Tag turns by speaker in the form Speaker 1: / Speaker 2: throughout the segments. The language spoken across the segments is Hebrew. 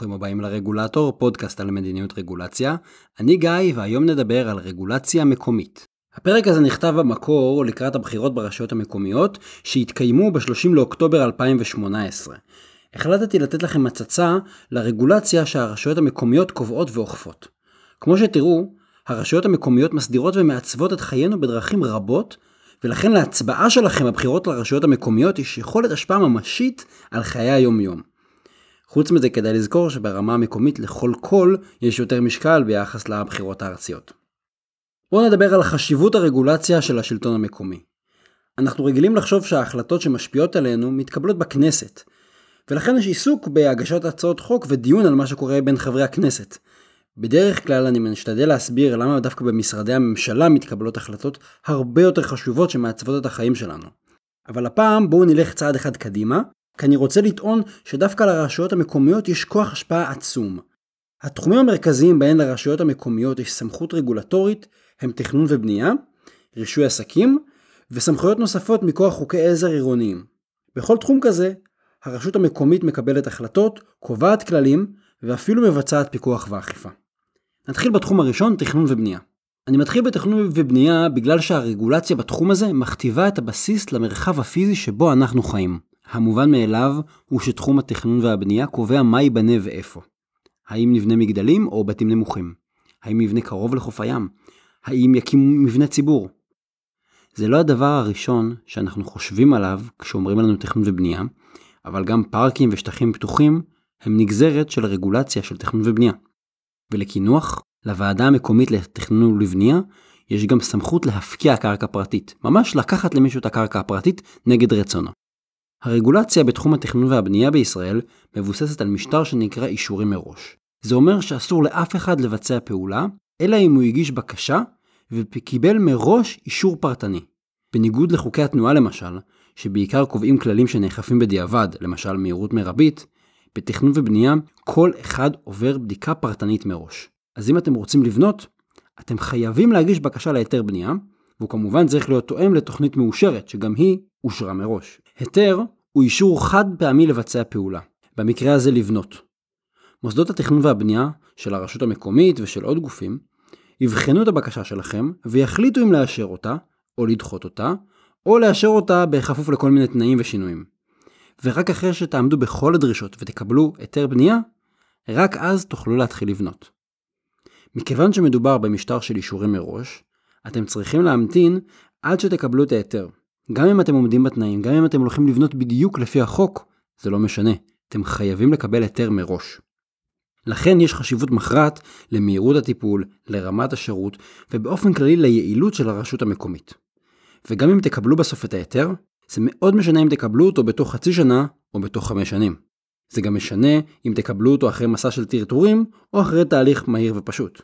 Speaker 1: ברוכים הבאים לרגולטור, פודקאסט על מדיניות רגולציה. אני גיא, והיום נדבר על רגולציה מקומית. הפרק הזה נכתב במקור לקראת הבחירות ברשויות המקומיות, שהתקיימו ב-30 לאוקטובר 2018. החלטתי לתת לכם הצצה לרגולציה שהרשויות המקומיות קובעות ואוכפות. כמו שתראו, הרשויות המקומיות מסדירות ומעצבות את חיינו בדרכים רבות, ולכן להצבעה שלכם בבחירות לרשויות המקומיות יש יכולת השפעה ממשית על חיי היום-יום. חוץ מזה כדאי לזכור שברמה המקומית לכל קול יש יותר משקל ביחס לבחירות הארציות. בואו נדבר על חשיבות הרגולציה של השלטון המקומי. אנחנו רגילים לחשוב שההחלטות שמשפיעות עלינו מתקבלות בכנסת, ולכן יש עיסוק בהגשת הצעות חוק ודיון על מה שקורה בין חברי הכנסת. בדרך כלל אני משתדל להסביר למה דווקא במשרדי הממשלה מתקבלות החלטות הרבה יותר חשובות שמעצבות את החיים שלנו. אבל הפעם בואו נלך צעד אחד קדימה, כי אני רוצה לטעון שדווקא לרשויות המקומיות יש כוח השפעה עצום. התחומים המרכזיים בהן לרשויות המקומיות יש סמכות רגולטורית הם תכנון ובנייה, רישוי עסקים וסמכויות נוספות מכוח חוקי עזר עירוניים. בכל תחום כזה, הרשות המקומית מקבלת החלטות, קובעת כללים ואפילו מבצעת פיקוח ואכיפה. נתחיל בתחום הראשון, תכנון ובנייה. אני מתחיל בתכנון ובנייה בגלל שהרגולציה בתחום הזה מכתיבה את הבסיס למרחב הפיזי שבו אנחנו חיים. המובן מאליו הוא שתחום התכנון והבנייה קובע מה ייבנה ואיפה. האם נבנה מגדלים או בתים נמוכים? האם נבנה קרוב לחוף הים? האם יקימו מבנה ציבור? זה לא הדבר הראשון שאנחנו חושבים עליו כשאומרים לנו תכנון ובנייה, אבל גם פארקים ושטחים פתוחים הם נגזרת של רגולציה של תכנון ובנייה. ולקינוח, לוועדה המקומית לתכנון ולבנייה, יש גם סמכות להפקיע קרקע פרטית, ממש לקחת למישהו את הקרקע הפרטית נגד רצונו. הרגולציה בתחום התכנון והבנייה בישראל מבוססת על משטר שנקרא אישורים מראש. זה אומר שאסור לאף אחד לבצע פעולה, אלא אם הוא הגיש בקשה וקיבל מראש אישור פרטני. בניגוד לחוקי התנועה למשל, שבעיקר קובעים כללים שנאכפים בדיעבד, למשל מהירות מרבית, בתכנון ובנייה כל אחד עובר בדיקה פרטנית מראש. אז אם אתם רוצים לבנות, אתם חייבים להגיש בקשה להיתר בנייה, והוא כמובן צריך להיות תואם לתוכנית מאושרת, שגם היא אושרה מראש. היתר הוא אישור חד פעמי לבצע פעולה, במקרה הזה לבנות. מוסדות התכנון והבנייה של הרשות המקומית ושל עוד גופים, יבחנו את הבקשה שלכם ויחליטו אם לאשר אותה, או לדחות אותה, או לאשר אותה בכפוף לכל מיני תנאים ושינויים. ורק אחרי שתעמדו בכל הדרישות ותקבלו היתר בנייה, רק אז תוכלו להתחיל לבנות. מכיוון שמדובר במשטר של אישורים מראש, אתם צריכים להמתין עד שתקבלו את ההיתר. גם אם אתם עומדים בתנאים, גם אם אתם הולכים לבנות בדיוק לפי החוק, זה לא משנה, אתם חייבים לקבל היתר מראש. לכן יש חשיבות מכרעת למהירות הטיפול, לרמת השירות, ובאופן כללי ליעילות של הרשות המקומית. וגם אם תקבלו בסוף את ההיתר, זה מאוד משנה אם תקבלו אותו בתוך חצי שנה או בתוך חמש שנים. זה גם משנה אם תקבלו אותו אחרי מסע של טרטורים או אחרי תהליך מהיר ופשוט.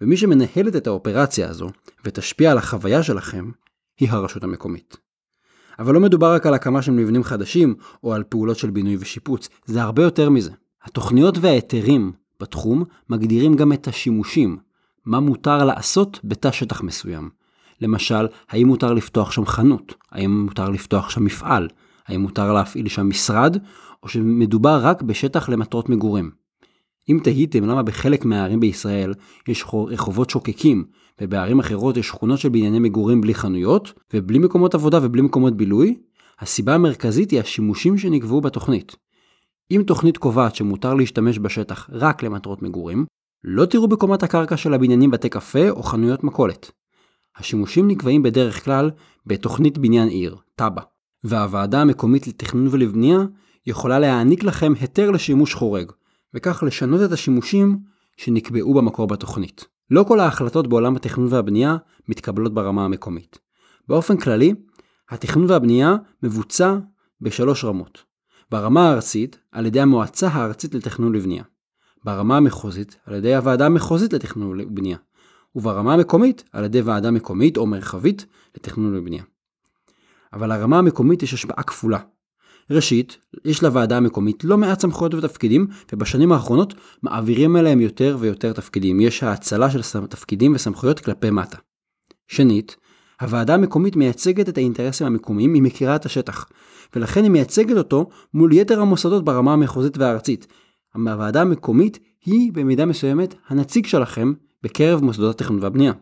Speaker 1: ומי שמנהלת את האופרציה הזו ותשפיע על החוויה שלכם, היא הרשות המקומית. אבל לא מדובר רק על הקמה של מבנים חדשים או על פעולות של בינוי ושיפוץ, זה הרבה יותר מזה. התוכניות וההיתרים בתחום מגדירים גם את השימושים, מה מותר לעשות בתא שטח מסוים. למשל, האם מותר לפתוח שם חנות? האם מותר לפתוח שם מפעל? האם מותר להפעיל שם משרד? או שמדובר רק בשטח למטרות מגורים. אם תהיתם למה בחלק מהערים בישראל יש רחובות שוקקים, ובערים אחרות יש שכונות של בנייני מגורים בלי חנויות, ובלי מקומות עבודה ובלי מקומות בילוי, הסיבה המרכזית היא השימושים שנקבעו בתוכנית. אם תוכנית קובעת שמותר להשתמש בשטח רק למטרות מגורים, לא תראו בקומת הקרקע של הבניינים בתי קפה או חנויות מכולת. השימושים נקבעים בדרך כלל בתוכנית בניין עיר, תב"ע, והוועדה המקומית לתכנון ולבנייה יכולה להעניק לכם היתר לשימוש חורג, וכך לשנות את השימושים שנקבעו במקור בתוכנית. לא כל ההחלטות בעולם התכנון והבנייה מתקבלות ברמה המקומית. באופן כללי, התכנון והבנייה מבוצע בשלוש רמות. ברמה הארצית, על ידי המועצה הארצית לתכנון ולבנייה. ברמה המחוזית, על ידי הוועדה המחוזית לתכנון ולבנייה. וברמה המקומית, על ידי ועדה מקומית או מרחבית לתכנון ובנייה. אבל לרמה המקומית יש השפעה כפולה. ראשית, יש לוועדה המקומית לא מעט סמכויות ותפקידים, ובשנים האחרונות מעבירים אליהם יותר ויותר תפקידים. יש האצלה של תפקידים וסמכויות כלפי מטה. שנית, הוועדה המקומית מייצגת את האינטרסים המקומיים, היא מכירה את השטח, ולכן היא מייצגת אותו מול יתר המוסדות ברמה המחוזית והארצית. הוועדה המקומית היא במידה מסוימת הנציג שלכם בקרב מוסדות התכנון והבנייה.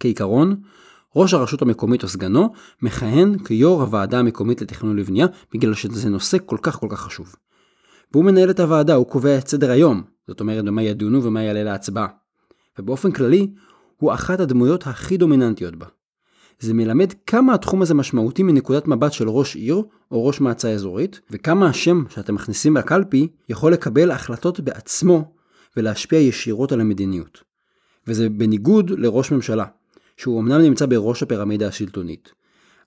Speaker 1: כעיקרון, ראש הרשות המקומית או סגנו מכהן כיו"ר הוועדה המקומית לתכנון ולבנייה בגלל שזה נושא כל כך כל כך חשוב. והוא מנהל את הוועדה, הוא קובע את סדר היום, זאת אומרת במה ידונו ומה יעלה להצבעה. ובאופן כללי, הוא אחת הדמויות הכי דומיננטיות בה. זה מלמד כמה התחום הזה משמעותי מנקודת מבט של ראש עיר או ראש מועצה אזורית, וכמה השם שאתם מכניסים בקלפי יכול לקבל החלטות בעצמו ולהשפיע ישירות על המדיניות. וזה בניגוד לראש ממשלה, שהוא אמנם נמצא בראש הפירמידה השלטונית,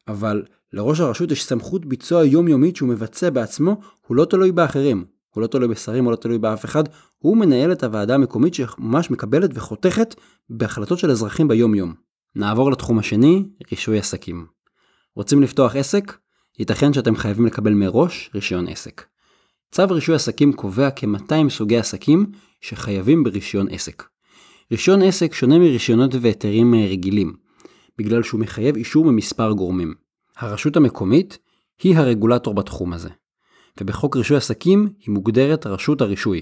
Speaker 1: אבל לראש הרשות יש סמכות ביצוע יומיומית שהוא מבצע בעצמו, הוא לא תלוי באחרים, הוא לא תלוי בשרים, הוא לא תלוי באף אחד, הוא מנהל את הוועדה המקומית שממש מקבלת וחותכת בהחלטות של אזרחים ביום יום. נעבור לתחום השני, רישוי עסקים. רוצים לפתוח עסק? ייתכן שאתם חייבים לקבל מראש רישיון עסק. צו רישוי עסקים קובע כ-200 סוגי עסקים שחייבים ברישיון עסק. רישיון עסק שונה מרישיונות והיתרים רגילים, בגלל שהוא מחייב אישור ממספר גורמים. הרשות המקומית היא הרגולטור בתחום הזה, ובחוק רישוי עסקים היא מוגדרת רשות הרישוי.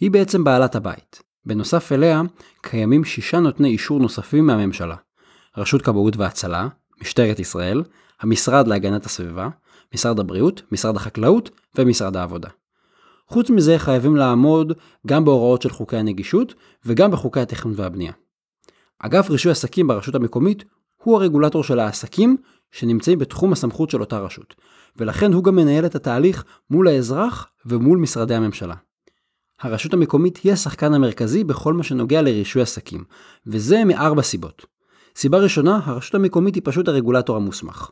Speaker 1: היא בעצם בעלת הבית. בנוסף אליה, קיימים שישה נותני אישור נוספים מהממשלה. רשות כבאות והצלה, משטרת ישראל, המשרד להגנת הסביבה, משרד הבריאות, משרד החקלאות ומשרד העבודה. חוץ מזה חייבים לעמוד גם בהוראות של חוקי הנגישות וגם בחוקי התכנון והבנייה. אגף רישוי עסקים ברשות המקומית הוא הרגולטור של העסקים שנמצאים בתחום הסמכות של אותה רשות, ולכן הוא גם מנהל את התהליך מול האזרח ומול משרדי הממשלה. הרשות המקומית היא השחקן המרכזי בכל מה שנוגע לרישוי עסקים, וזה מארבע סיבות. סיבה ראשונה, הרשות המקומית היא פשוט הרגולטור המוסמך.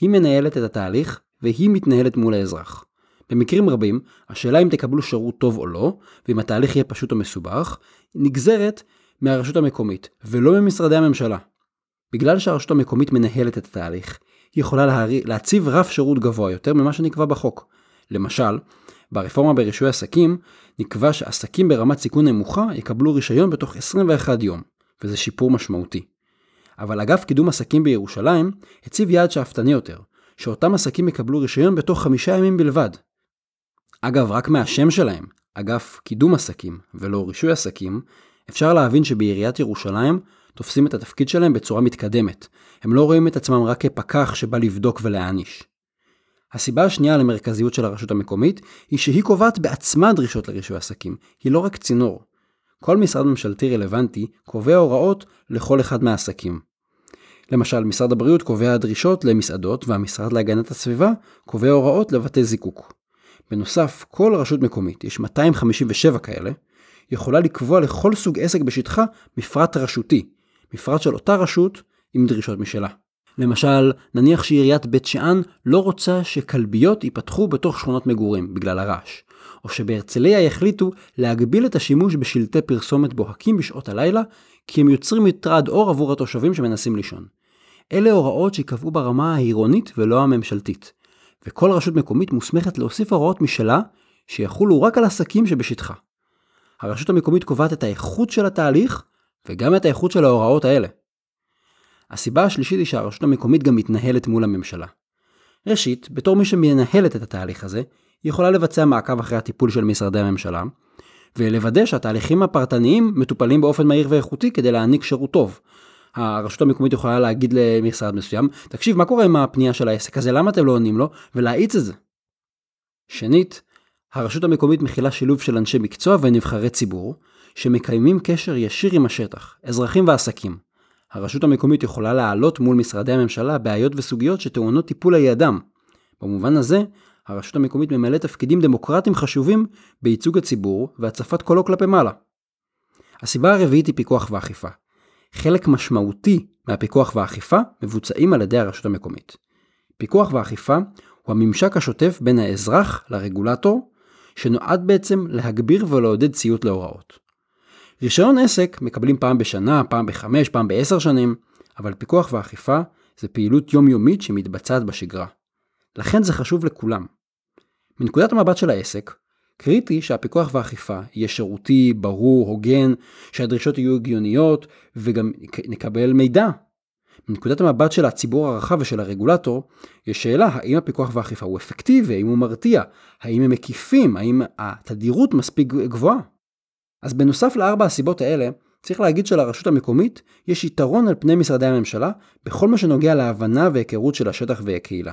Speaker 1: היא מנהלת את התהליך, והיא מתנהלת מול האזרח. במקרים רבים, השאלה אם תקבלו שירות טוב או לא, ואם התהליך יהיה פשוט או מסובך, נגזרת מהרשות המקומית, ולא ממשרדי הממשלה. בגלל שהרשות המקומית מנהלת את התהליך, היא יכולה להרי... להציב רף שירות גבוה יותר ממה שנקבע בחוק. למשל, ברפורמה ברישוי עסקים, נקבע שעסקים ברמת סיכון נמוכה יקבלו רישיון בתוך 21 יום, וזה שיפור משמעותי. אבל אגף קידום עסקים בירושלים הציב יעד שאפתני יותר, שאותם עסקים יקבלו רישיון בתוך חמישה ימים בלבד. אגב, רק מהשם שלהם, אגף קידום עסקים ולא רישוי עסקים, אפשר להבין שבעיריית ירושלים תופסים את התפקיד שלהם בצורה מתקדמת. הם לא רואים את עצמם רק כפקח שבא לבדוק ולהעניש. הסיבה השנייה למרכזיות של הרשות המקומית היא שהיא קובעת בעצמה דרישות לרישוי עסקים, היא לא רק צינור. כל משרד ממשלתי רלוונטי קובע הוראות לכל אחד מהעסקים. למשל, משרד הבריאות קובע דרישות למסעדות והמשרד להגנת הסביבה קובע הוראות לבתי זיקוק. בנוסף, כל רשות מקומית, יש 257 כאלה, יכולה לקבוע לכל סוג עסק בשטחה מפרט רשותי, מפרט של אותה רשות עם דרישות משלה. למשל, נניח שעיריית בית שאן לא רוצה שכלביות ייפתחו בתוך שכונות מגורים בגלל הרעש, או שבהרצליה יחליטו להגביל את השימוש בשלטי פרסומת בוהקים בשעות הלילה, כי הם יוצרים מטרד אור עבור התושבים שמנסים לישון. אלה הוראות שייקבעו ברמה העירונית ולא הממשלתית, וכל רשות מקומית מוסמכת להוסיף הוראות משלה שיחולו רק על עסקים שבשטחה. הרשות המקומית קובעת את האיכות של התהליך וגם את האיכות של ההוראות האלה. הסיבה השלישית היא שהרשות המקומית גם מתנהלת מול הממשלה. ראשית, בתור מי שמנהלת את התהליך הזה, היא יכולה לבצע מעקב אחרי הטיפול של משרדי הממשלה, ולוודא שהתהליכים הפרטניים מטופלים באופן מהיר ואיכותי כדי להעניק שירות טוב. הרשות המקומית יכולה להגיד למשרד מסוים, תקשיב, מה קורה עם הפנייה של העסק הזה, למה אתם לא עונים לו, ולהאיץ את זה. שנית, הרשות המקומית מכילה שילוב של אנשי מקצוע ונבחרי ציבור, שמקיימים קשר ישיר עם השטח, אזרחים ועסקים. הרשות המקומית יכולה להעלות מול משרדי הממשלה בעיות וסוגיות שטעונות טיפול על ידם. במובן הזה, הרשות המקומית ממלאת תפקידים דמוקרטיים חשובים בייצוג הציבור והצפת קולו כלפי מעלה. הסיבה הרביעית היא פיקוח ואכיפה. חלק משמעותי מהפיקוח והאכיפה מבוצעים על ידי הרשות המקומית. פיקוח ואכיפה הוא הממשק השוטף בין האזרח לרגולטור, שנועד בעצם להגביר ולעודד ציות להוראות. רישיון עסק מקבלים פעם בשנה, פעם בחמש, פעם בעשר שנים, אבל פיקוח ואכיפה זה פעילות יומיומית שמתבצעת בשגרה. לכן זה חשוב לכולם. מנקודת המבט של העסק, קריטי שהפיקוח והאכיפה יהיה שירותי, ברור, הוגן, שהדרישות יהיו הגיוניות וגם נקבל מידע. מנקודת המבט של הציבור הרחב ושל הרגולטור, יש שאלה האם הפיקוח והאכיפה הוא אפקטיבי, האם הוא מרתיע, האם הם מקיפים, האם התדירות מספיק גבוהה. אז בנוסף לארבע הסיבות האלה, צריך להגיד שלרשות המקומית יש יתרון על פני משרדי הממשלה בכל מה שנוגע להבנה והיכרות של השטח והקהילה.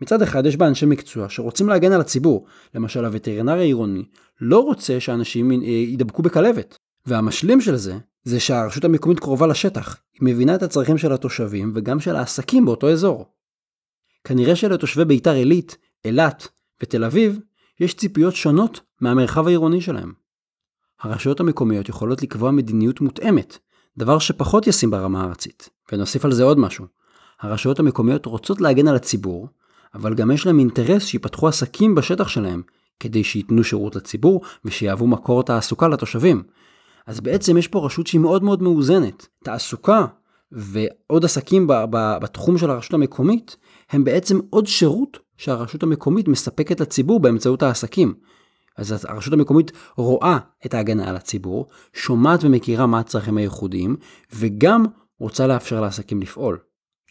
Speaker 1: מצד אחד יש בה אנשי מקצוע שרוצים להגן על הציבור, למשל הווטרינר העירוני לא רוצה שאנשים יידבקו בכלבת. והמשלים של זה, זה שהרשות המקומית קרובה לשטח, היא מבינה את הצרכים של התושבים וגם של העסקים באותו אזור. כנראה שלתושבי ביתר עילית, אילת ותל אביב, יש ציפיות שונות מהמרחב העירוני שלהם. הרשויות המקומיות יכולות לקבוע מדיניות מותאמת, דבר שפחות ישים ברמה הארצית. ונוסיף על זה עוד משהו. הרשויות המקומיות רוצות להגן על הציבור, אבל גם יש להם אינטרס שיפתחו עסקים בשטח שלהם, כדי שייתנו שירות לציבור ושיהוו מקור תעסוקה לתושבים. אז בעצם יש פה רשות שהיא מאוד מאוד מאוזנת. תעסוקה ועוד עסקים בתחום של הרשות המקומית, הם בעצם עוד שירות שהרשות המקומית מספקת לציבור באמצעות העסקים. אז הרשות המקומית רואה את ההגנה על הציבור, שומעת ומכירה מה הצרכים הייחודיים, וגם רוצה לאפשר לעסקים לפעול.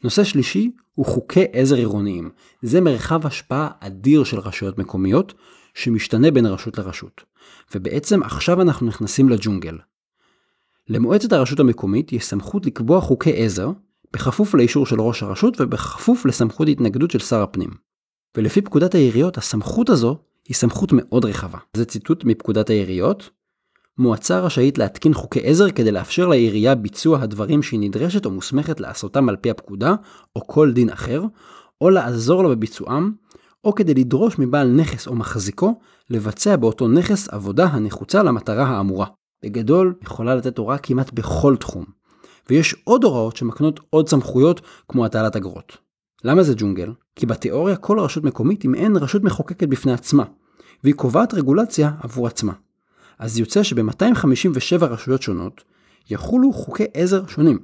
Speaker 1: נושא שלישי הוא חוקי עזר עירוניים. זה מרחב השפעה אדיר של רשויות מקומיות, שמשתנה בין רשות לרשות. ובעצם עכשיו אנחנו נכנסים לג'ונגל. למועצת הרשות המקומית יש סמכות לקבוע חוקי עזר, בכפוף לאישור של ראש הרשות ובכפוף לסמכות התנגדות של שר הפנים. ולפי פקודת העיריות, הסמכות הזו היא סמכות מאוד רחבה. זה ציטוט מפקודת העיריות. מועצה רשאית להתקין חוקי עזר כדי לאפשר לעירייה ביצוע הדברים שהיא נדרשת או מוסמכת לעשותם על פי הפקודה, או כל דין אחר, או לעזור לה בביצועם, או כדי לדרוש מבעל נכס או מחזיקו לבצע באותו נכס עבודה הנחוצה למטרה האמורה. בגדול, יכולה לתת הוראה כמעט בכל תחום. ויש עוד הוראות שמקנות עוד סמכויות כמו הטלת אגרות. למה זה ג'ונגל? כי בתיאוריה כל רשות מקומית היא מעין רשות מחוקקת בפני עצמה, והיא קובעת רגולציה עבור עצמה. אז יוצא שב-257 רשויות שונות יחולו חוקי עזר שונים.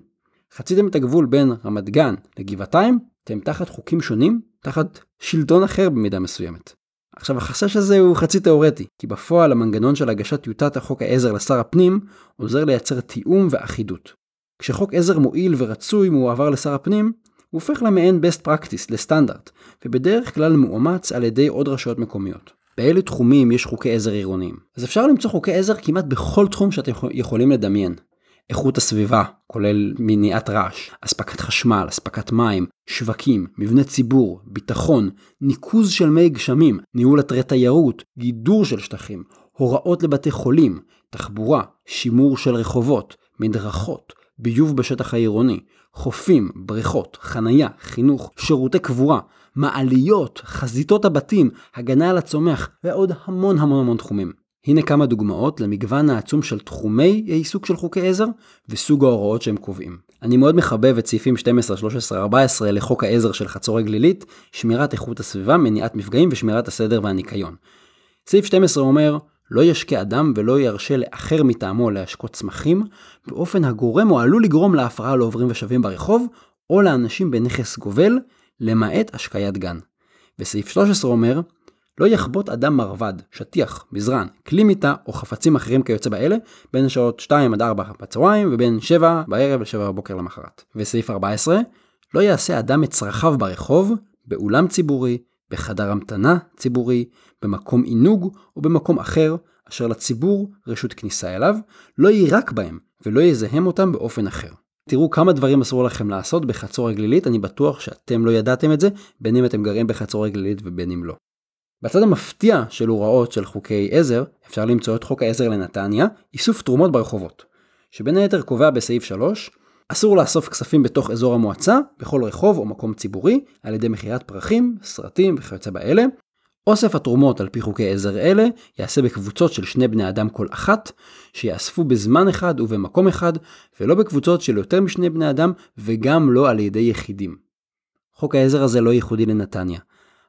Speaker 1: חציתם את הגבול בין רמת גן לגבעתיים, אתם תחת חוקים שונים, תחת שלטון אחר במידה מסוימת. עכשיו החשש הזה הוא חצי תאורטי, כי בפועל המנגנון של הגשת טיוטת החוק העזר לשר הפנים עוזר לייצר תיאום ואחידות. כשחוק עזר מועיל ורצוי מועבר לשר הפנים, הוא הופך למעין best practice, לסטנדרט, ובדרך כלל מאומץ על ידי עוד רשויות מקומיות. באילו תחומים יש חוקי עזר עירוניים? אז אפשר למצוא חוקי עזר כמעט בכל תחום שאתם יכולים לדמיין. איכות הסביבה, כולל מניעת רעש, אספקת חשמל, אספקת מים, שווקים, מבני ציבור, ביטחון, ניקוז של מי גשמים, ניהול אתרי תיירות, גידור של שטחים, הוראות לבתי חולים, תחבורה, שימור של רחובות, מדרכות, ביוב בשטח העירוני, חופים, בריכות, חנייה, חינוך, שירותי קבורה, מעליות, חזיתות הבתים, הגנה על הצומח ועוד המון המון המון תחומים. הנה כמה דוגמאות למגוון העצום של תחומי העיסוק של חוקי עזר וסוג ההוראות שהם קובעים. אני מאוד מחבב את סעיפים 12, 13, 14 לחוק העזר של חצור הגלילית, שמירת איכות הסביבה, מניעת מפגעים ושמירת הסדר והניקיון. סעיף 12 אומר, לא ישקה אדם ולא ירשה לאחר מטעמו להשקות צמחים, באופן הגורם או עלול לגרום להפרעה לעוברים ושבים ברחוב, או לאנשים בנכס גובל, למעט השקיית גן. וסעיף 13 אומר, לא יחבוט אדם מרבד, שטיח, מזרן, כלי מיטה או חפצים אחרים כיוצא באלה בין השעות 2 עד 4 בצהריים ובין 7 בערב ל-7 בבוקר למחרת. וסעיף 14, לא יעשה אדם את צרכיו ברחוב, באולם ציבורי, בחדר המתנה ציבורי, במקום עינוג או במקום אחר, אשר לציבור רשות כניסה אליו, לא יירק בהם ולא יזהם אותם באופן אחר. תראו כמה דברים אסור לכם לעשות בחצור הגלילית, אני בטוח שאתם לא ידעתם את זה, בין אם אתם גרים בחצור הגלילית ובין אם לא. בצד המפתיע של הוראות של חוקי עזר, אפשר למצוא את חוק העזר לנתניה, איסוף תרומות ברחובות, שבין היתר קובע בסעיף 3, אסור לאסוף כספים בתוך אזור המועצה, בכל רחוב או מקום ציבורי, על ידי מכירת פרחים, סרטים וכיוצא באלה. אוסף התרומות על פי חוקי עזר אלה ייעשה בקבוצות של שני בני אדם כל אחת, שיאספו בזמן אחד ובמקום אחד, ולא בקבוצות של יותר משני בני אדם, וגם לא על ידי יחידים. חוק העזר הזה לא ייחודי לנתניה.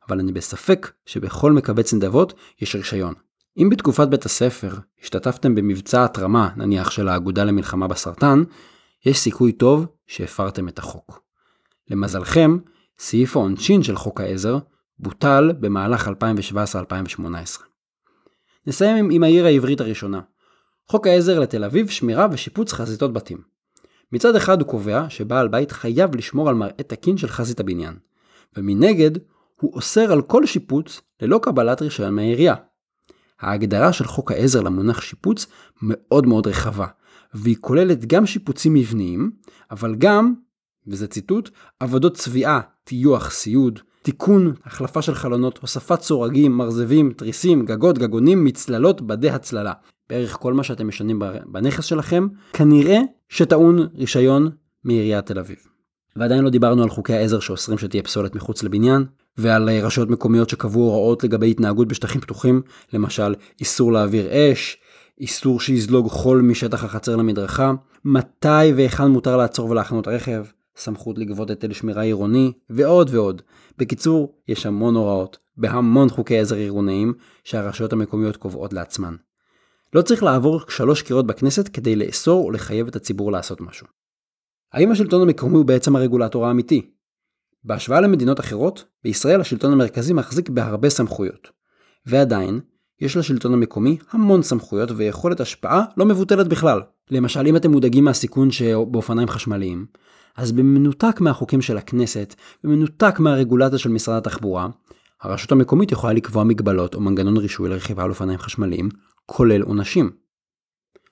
Speaker 1: אבל אני בספק שבכל מקבץ נדבות יש רישיון. אם בתקופת בית הספר השתתפתם במבצע התרמה, נניח של האגודה למלחמה בסרטן, יש סיכוי טוב שהפרתם את החוק. למזלכם, סעיף העונשין של חוק העזר בוטל במהלך 2017-2018. נסיים עם העיר העברית הראשונה. חוק העזר לתל אביב, שמירה ושיפוץ חזיתות בתים. מצד אחד הוא קובע שבעל בית חייב לשמור על מראה תקין של חזית הבניין, ומנגד הוא אוסר על כל שיפוץ ללא קבלת רישיון מהעירייה. ההגדרה של חוק העזר למונח שיפוץ מאוד מאוד רחבה, והיא כוללת גם שיפוצים מבניים, אבל גם, וזה ציטוט, עבודות צביעה, טיוח, סיוד, תיקון, החלפה של חלונות, הוספת סורגים, מרזבים, תריסים, גגות, גגונים, מצללות, בדי הצללה. בערך כל מה שאתם משנים בנכס שלכם, כנראה שטעון רישיון מעיריית תל אביב. ועדיין לא דיברנו על חוקי העזר שאוסרים שתהיה פסולת מחוץ לבניין, ועל אה, רשויות מקומיות שקבעו הוראות לגבי התנהגות בשטחים פתוחים, למשל איסור להעביר אש, איסור שיזלוג חול משטח החצר למדרכה, מתי והיכן מותר לעצור ולהחנות רכב, סמכות לגבות היטל שמירה עירוני, ועוד ועוד. בקיצור, יש המון הוראות, בהמון חוקי עזר עירוניים, שהרשויות המקומיות קובעות לעצמן. לא צריך לעבור שלוש קריאות בכנסת כדי לאסור או לחייב את הציבור לעשות משהו. האם השלטון המקומי הוא בעצם הרגולטור האמיתי? בהשוואה למדינות אחרות, בישראל השלטון המרכזי מחזיק בהרבה סמכויות. ועדיין, יש לשלטון המקומי המון סמכויות ויכולת השפעה לא מבוטלת בכלל. למשל, אם אתם מודאגים מהסיכון שבאופניים חשמליים, אז במנותק מהחוקים של הכנסת, במנותק מהרגולציה של משרד התחבורה, הרשות המקומית יכולה לקבוע מגבלות או מנגנון רישוי לרכיבה על אופניים חשמליים, כולל עונשים.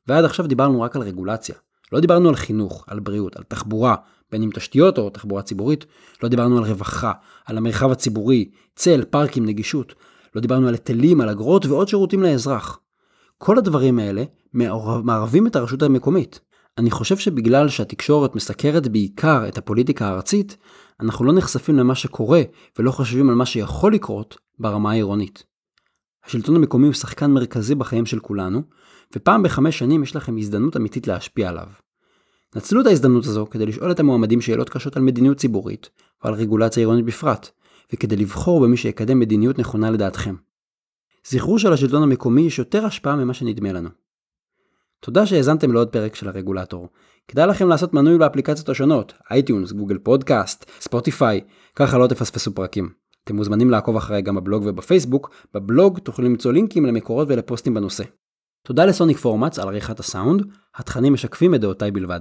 Speaker 1: ועד עכשיו דיברנו רק על רגולציה. לא דיברנו על חינוך, על בריאות, על תחבורה, בין אם תשתיות או תחבורה ציבורית. לא דיברנו על רווחה, על המרחב הציבורי, צל, פארקים, נגישות. לא דיברנו על היטלים, על אגרות ועוד שירותים לאזרח. כל הדברים האלה מערבים את הרשות המקומית. אני חושב שבגלל שהתקשורת מסקרת בעיקר את הפוליטיקה הארצית, אנחנו לא נחשפים למה שקורה ולא חושבים על מה שיכול לקרות ברמה העירונית. השלטון המקומי הוא שחקן מרכזי בחיים של כולנו, ופעם בחמש שנים יש לכם הזדמנות אמיתית להשפיע עליו. נצלו את ההזדמנות הזו כדי לשאול את המועמדים שאלות קשות על מדיניות ציבורית, ועל רגולציה עירונית בפרט, וכדי לבחור במי שיקדם מדיניות נכונה לדעתכם. זכרו שלשלטון המקומי יש יותר השפעה ממה שנדמה לנו. תודה שהאזנתם לעוד פרק של הרגולטור. כדאי לכם לעשות מנוי באפליקציות השונות, iTunes, Google Podcast, Spotify, ככה לא תפספסו פרקים. אתם מוזמנים לעקוב אחריי גם בבלוג ובפייסבוק, בבלוג תוכלו למצוא לינקים למקורות ולפוסטים בנושא. תודה לסוניק פורמאץ על עריכת הסאונד, התכנים משקפים את דעותיי בלבד.